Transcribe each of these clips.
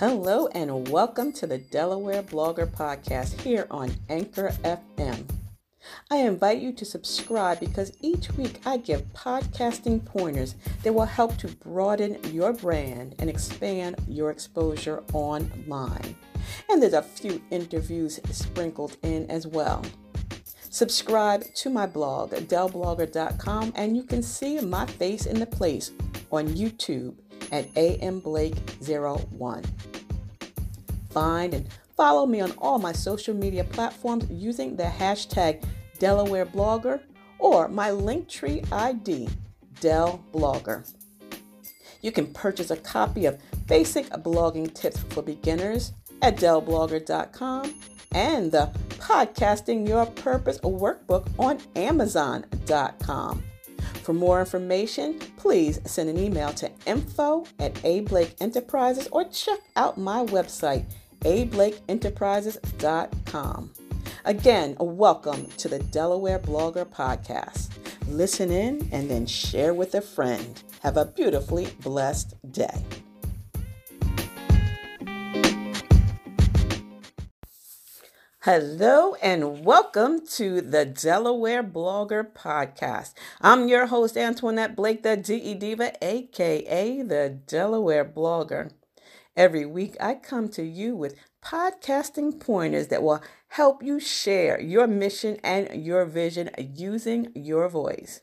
Hello and welcome to the Delaware Blogger Podcast here on Anchor FM. I invite you to subscribe because each week I give podcasting pointers that will help to broaden your brand and expand your exposure online. And there's a few interviews sprinkled in as well. Subscribe to my blog, delblogger.com, and you can see my face in the place on YouTube at amblake01. Find and follow me on all my social media platforms using the hashtag Delaware Blogger or my Linktree ID, Del Blogger. You can purchase a copy of Basic Blogging Tips for Beginners at delblogger.com and the Podcasting Your Purpose workbook on amazon.com. For more information, please send an email to info at A Blake enterprises or check out my website, ablakeenterprises.com. Again, welcome to the Delaware Blogger Podcast. Listen in and then share with a friend. Have a beautifully blessed day. Hello and welcome to the Delaware Blogger Podcast. I'm your host, Antoinette Blake, the DE Diva, aka the Delaware Blogger. Every week, I come to you with podcasting pointers that will help you share your mission and your vision using your voice.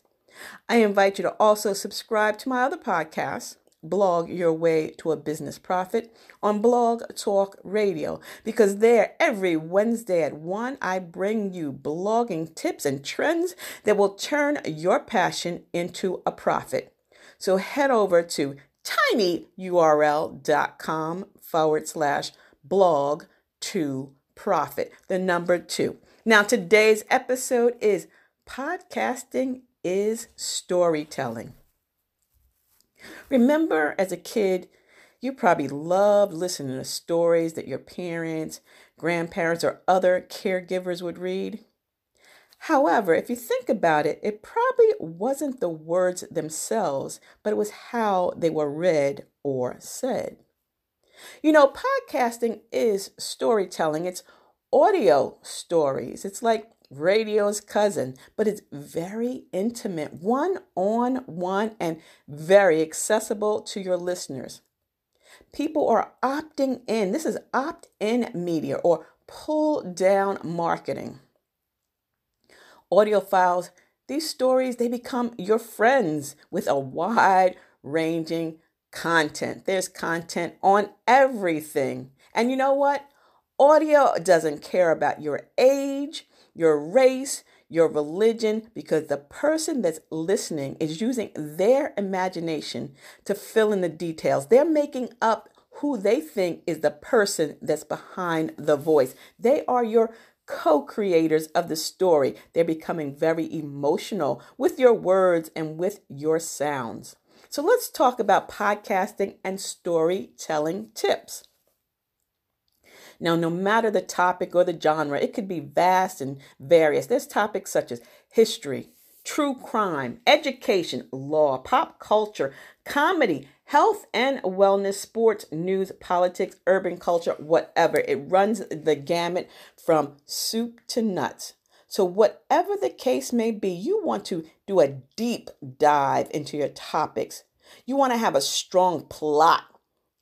I invite you to also subscribe to my other podcasts Blog Your Way to a Business Profit on Blog Talk Radio because there every Wednesday at 1 I bring you blogging tips and trends that will turn your passion into a profit. So head over to tinyurl.com forward slash blog to profit, the number two. Now, today's episode is podcasting is storytelling. Remember as a kid, you probably loved listening to stories that your parents, grandparents, or other caregivers would read. However, if you think about it, it probably wasn't the words themselves, but it was how they were read or said. You know, podcasting is storytelling, it's audio stories. It's like radio's cousin, but it's very intimate, one on one, and very accessible to your listeners. People are opting in. This is opt in media or pull down marketing. Audiophiles, these stories, they become your friends with a wide ranging content. There's content on everything. And you know what? Audio doesn't care about your age, your race, your religion, because the person that's listening is using their imagination to fill in the details. They're making up who they think is the person that's behind the voice. They are your co creators of the story. They're becoming very emotional with your words and with your sounds. So let's talk about podcasting and storytelling tips. Now, no matter the topic or the genre, it could be vast and various. There's topics such as history, true crime, education, law, pop culture, comedy, health and wellness, sports, news, politics, urban culture, whatever. It runs the gamut from soup to nuts. So, whatever the case may be, you want to do a deep dive into your topics. You want to have a strong plot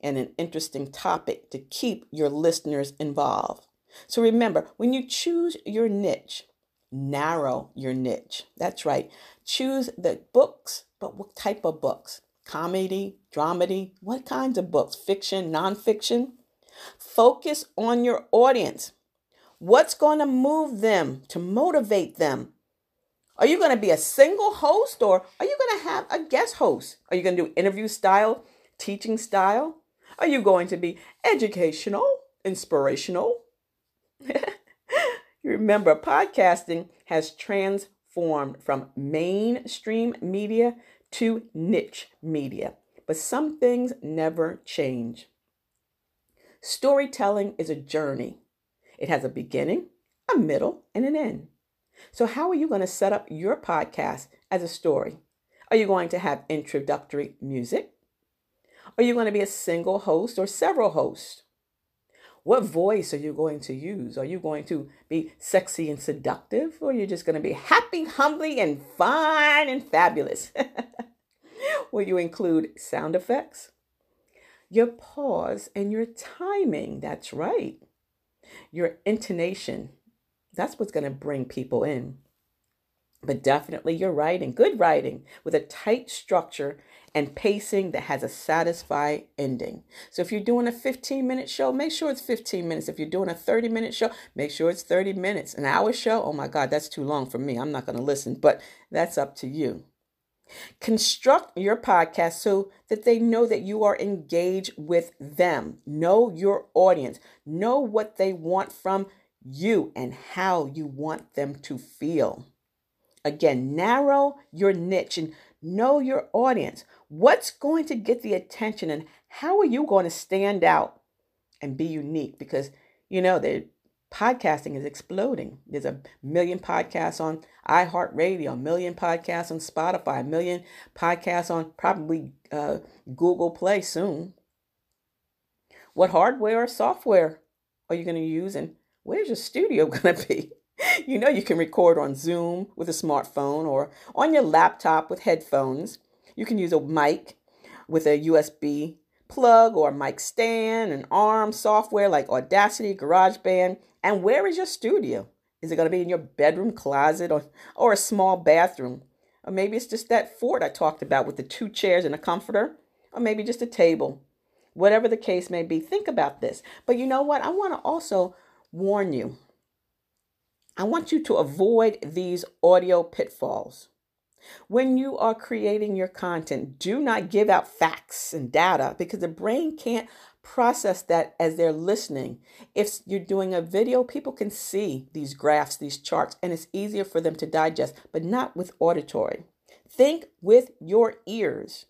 and an interesting topic to keep your listeners involved. So remember, when you choose your niche, narrow your niche. That's right. Choose the books, but what type of books? Comedy, dramedy, what kinds of books? Fiction, nonfiction? Focus on your audience. What's going to move them, to motivate them? Are you going to be a single host or are you going to have a guest host? Are you going to do interview style, teaching style? Are you going to be educational, inspirational? Remember, podcasting has transformed from mainstream media to niche media, but some things never change. Storytelling is a journey, it has a beginning, a middle, and an end. So, how are you going to set up your podcast as a story? Are you going to have introductory music? Are you going to be a single host or several hosts? What voice are you going to use? Are you going to be sexy and seductive, or are you just going to be happy, humbly, and fine and fabulous? Will you include sound effects? Your pause and your timing. That's right. Your intonation. That's what's going to bring people in. But definitely your writing, good writing with a tight structure and pacing that has a satisfying ending. So if you're doing a 15 minute show, make sure it's 15 minutes. If you're doing a 30 minute show, make sure it's 30 minutes. An hour show, oh my God, that's too long for me. I'm not going to listen, but that's up to you. Construct your podcast so that they know that you are engaged with them. Know your audience. Know what they want from you and how you want them to feel. Again, narrow your niche and know your audience. What's going to get the attention and how are you going to stand out and be unique? Because, you know, the podcasting is exploding. There's a million podcasts on iHeartRadio, a million podcasts on Spotify, a million podcasts on probably uh, Google Play soon. What hardware or software are you going to use and where's your studio going to be? you know you can record on Zoom with a smartphone or on your laptop with headphones. You can use a mic with a USB plug or a mic stand, and ARM software like Audacity, GarageBand. And where is your studio? Is it going to be in your bedroom closet or, or a small bathroom? Or maybe it's just that fort I talked about with the two chairs and a comforter, or maybe just a table. Whatever the case may be, think about this. But you know what? I want to also warn you I want you to avoid these audio pitfalls. When you are creating your content, do not give out facts and data because the brain can't process that as they're listening. If you're doing a video, people can see these graphs, these charts, and it's easier for them to digest, but not with auditory. Think with your ears.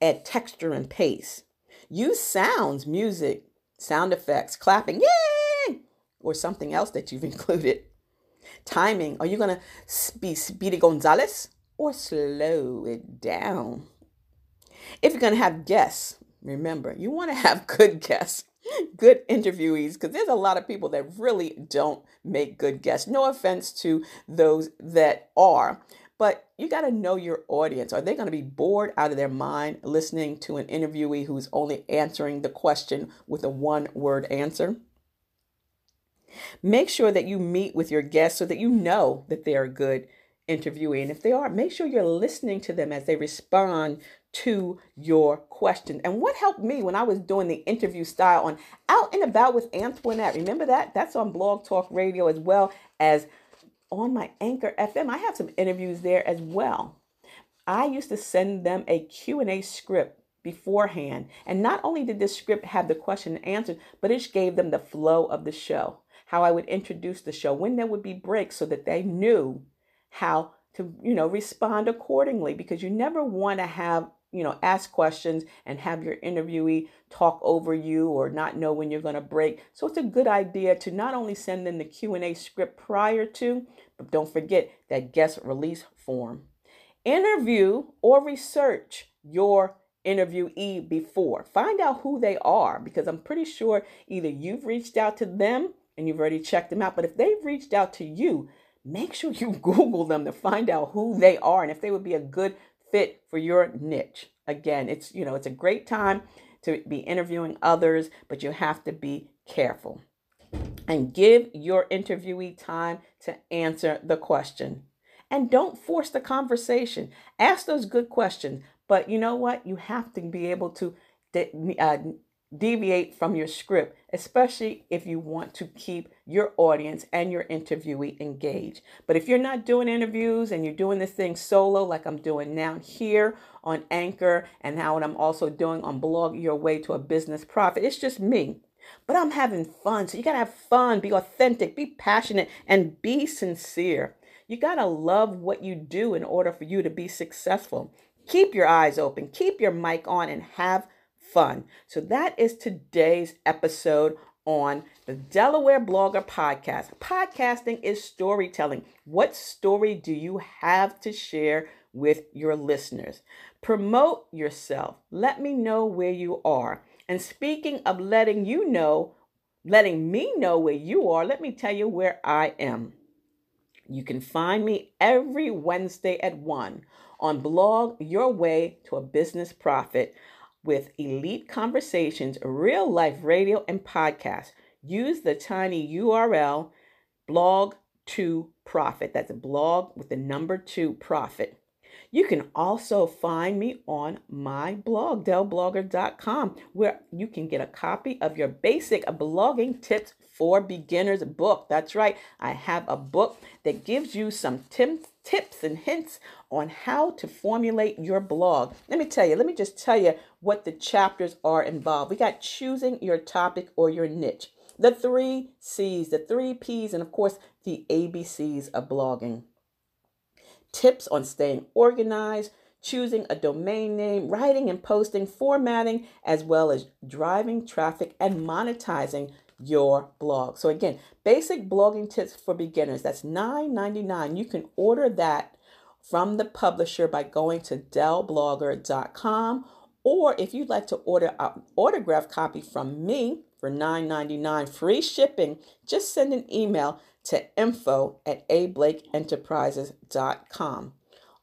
Add texture and pace. Use sounds, music, sound effects, clapping, yay, or something else that you've included. Timing. Are you going to be Speedy Gonzalez or slow it down? If you're going to have guests, remember, you want to have good guests, good interviewees, because there's a lot of people that really don't make good guests. No offense to those that are, but you got to know your audience. Are they going to be bored out of their mind listening to an interviewee who's only answering the question with a one word answer? Make sure that you meet with your guests so that you know that they're a good interviewee. And if they are, make sure you're listening to them as they respond to your question. And what helped me when I was doing the interview style on Out and About with Antoinette, remember that? That's on Blog Talk Radio as well as on my Anchor FM. I have some interviews there as well. I used to send them a Q&A script beforehand. And not only did this script have the question answered, but it gave them the flow of the show how I would introduce the show, when there would be breaks so that they knew how to, you know, respond accordingly because you never want to have, you know, ask questions and have your interviewee talk over you or not know when you're going to break. So it's a good idea to not only send them the Q&A script prior to, but don't forget that guest release form. Interview or research your interviewee before. Find out who they are because I'm pretty sure either you've reached out to them and you've already checked them out. But if they've reached out to you, make sure you Google them to find out who they are and if they would be a good fit for your niche. Again, it's you know, it's a great time to be interviewing others, but you have to be careful. And give your interviewee time to answer the question. And don't force the conversation. Ask those good questions. But you know what? You have to be able to uh, deviate from your script, especially if you want to keep your audience and your interviewee engaged. But if you're not doing interviews and you're doing this thing solo, like I'm doing now here on Anchor and now what I'm also doing on Blog Your Way to a Business Profit, it's just me. But I'm having fun. So you got to have fun, be authentic, be passionate, and be sincere. You got to love what you do in order for you to be successful. Keep your eyes open, keep your mic on, and have fun. So that is today's episode on the Delaware Blogger Podcast. Podcasting is storytelling. What story do you have to share with your listeners? Promote yourself. Let me know where you are. And speaking of letting you know letting me know where you are, let me tell you where I am. You can find me every Wednesday at 1 on Blog Your Way to a Business Profit with elite conversations, real life radio, and podcast. Use the tiny URL blog to profit. That's a blog with the number two profit. You can also find me on my blog, delblogger.com, where you can get a copy of your basic blogging tips for beginners book. That's right, I have a book that gives you some tips and hints on how to formulate your blog. Let me tell you, let me just tell you what the chapters are involved. We got choosing your topic or your niche, the three C's, the three P's, and of course, the ABCs of blogging tips on staying organized, choosing a domain name, writing and posting, formatting, as well as driving traffic and monetizing your blog. So again, basic blogging tips for beginners. That's $9.99. You can order that from the publisher by going to delblogger.com or if you'd like to order an autograph copy from me for $9.99 free shipping, just send an email to info at ablakeenterprises.com.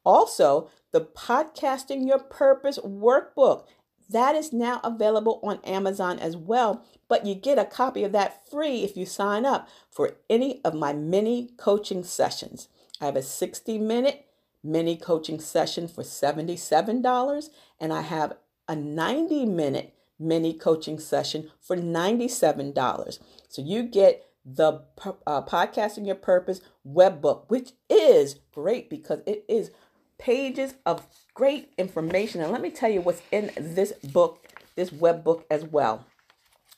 Also, the Podcasting Your Purpose workbook. That is now available on Amazon as well, but you get a copy of that free if you sign up for any of my mini coaching sessions. I have a 60 minute mini coaching session for $77, and I have a 90 minute mini coaching session for $97. So you get the uh, Podcasting Your Purpose web book, which is great because it is pages of great information. And let me tell you what's in this book, this web book as well.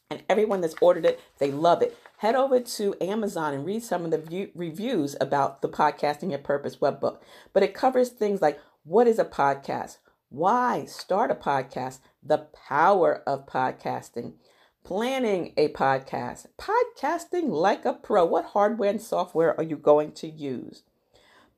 And everyone that's ordered it, they love it. Head over to Amazon and read some of the view- reviews about the Podcasting Your Purpose web book. But it covers things like what is a podcast? Why start a podcast? The power of podcasting planning a podcast, podcasting like a pro. What hardware and software are you going to use?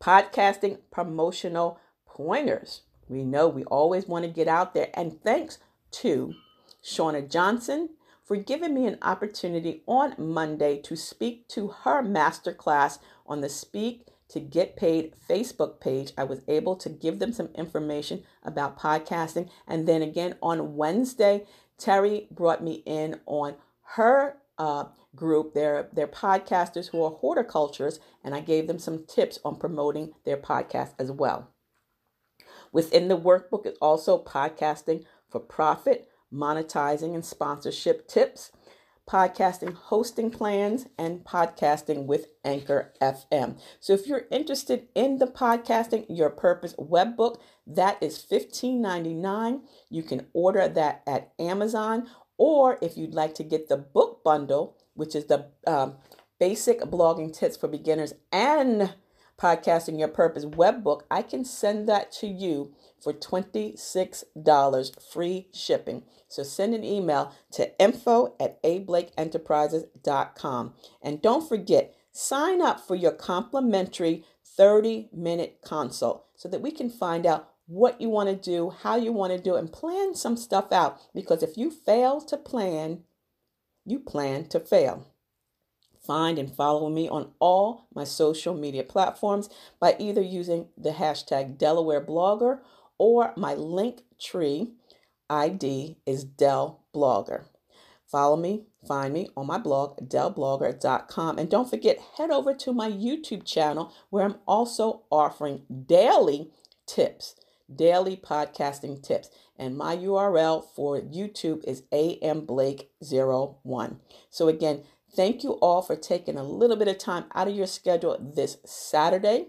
Podcasting promotional pointers. We know we always want to get out there. And thanks to Shauna Johnson for giving me an opportunity on Monday to speak to her masterclass on the Speak to Get Paid Facebook page. I was able to give them some information about podcasting. And then again on Wednesday, Terry brought me in on her uh, group. They're, they're podcasters who are horticulturists, and I gave them some tips on promoting their podcast as well. Within the workbook is also podcasting for profit, monetizing, and sponsorship tips podcasting hosting plans, and podcasting with Anchor FM. So if you're interested in the podcasting your purpose web book, that is $15.99. You can order that at Amazon, or if you'd like to get the book bundle, which is the um, basic blogging tips for beginners and podcasting your purpose web book, I can send that to you for $26 free shipping. So send an email to info at ablakeenterprises.com. And don't forget, sign up for your complimentary 30 minute consult so that we can find out what you want to do, how you want to do it, and plan some stuff out. Because if you fail to plan, you plan to fail. Find and follow me on all my social media platforms by either using the hashtag Delaware Blogger or my link tree ID is Del Blogger. Follow me, find me on my blog, delblogger.com. And don't forget, head over to my YouTube channel where I'm also offering daily tips, daily podcasting tips. And my URL for YouTube is amblake01. So, again, thank you all for taking a little bit of time out of your schedule this Saturday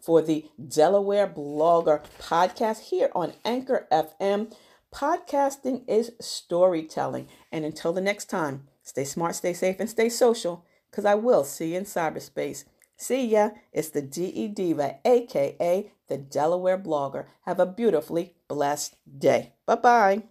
for the Delaware Blogger podcast here on Anchor FM. Podcasting is storytelling. And until the next time, stay smart, stay safe, and stay social, because I will see you in cyberspace. See ya. It's the DE Diva, aka the Delaware Blogger. Have a beautifully blessed day. Bye bye.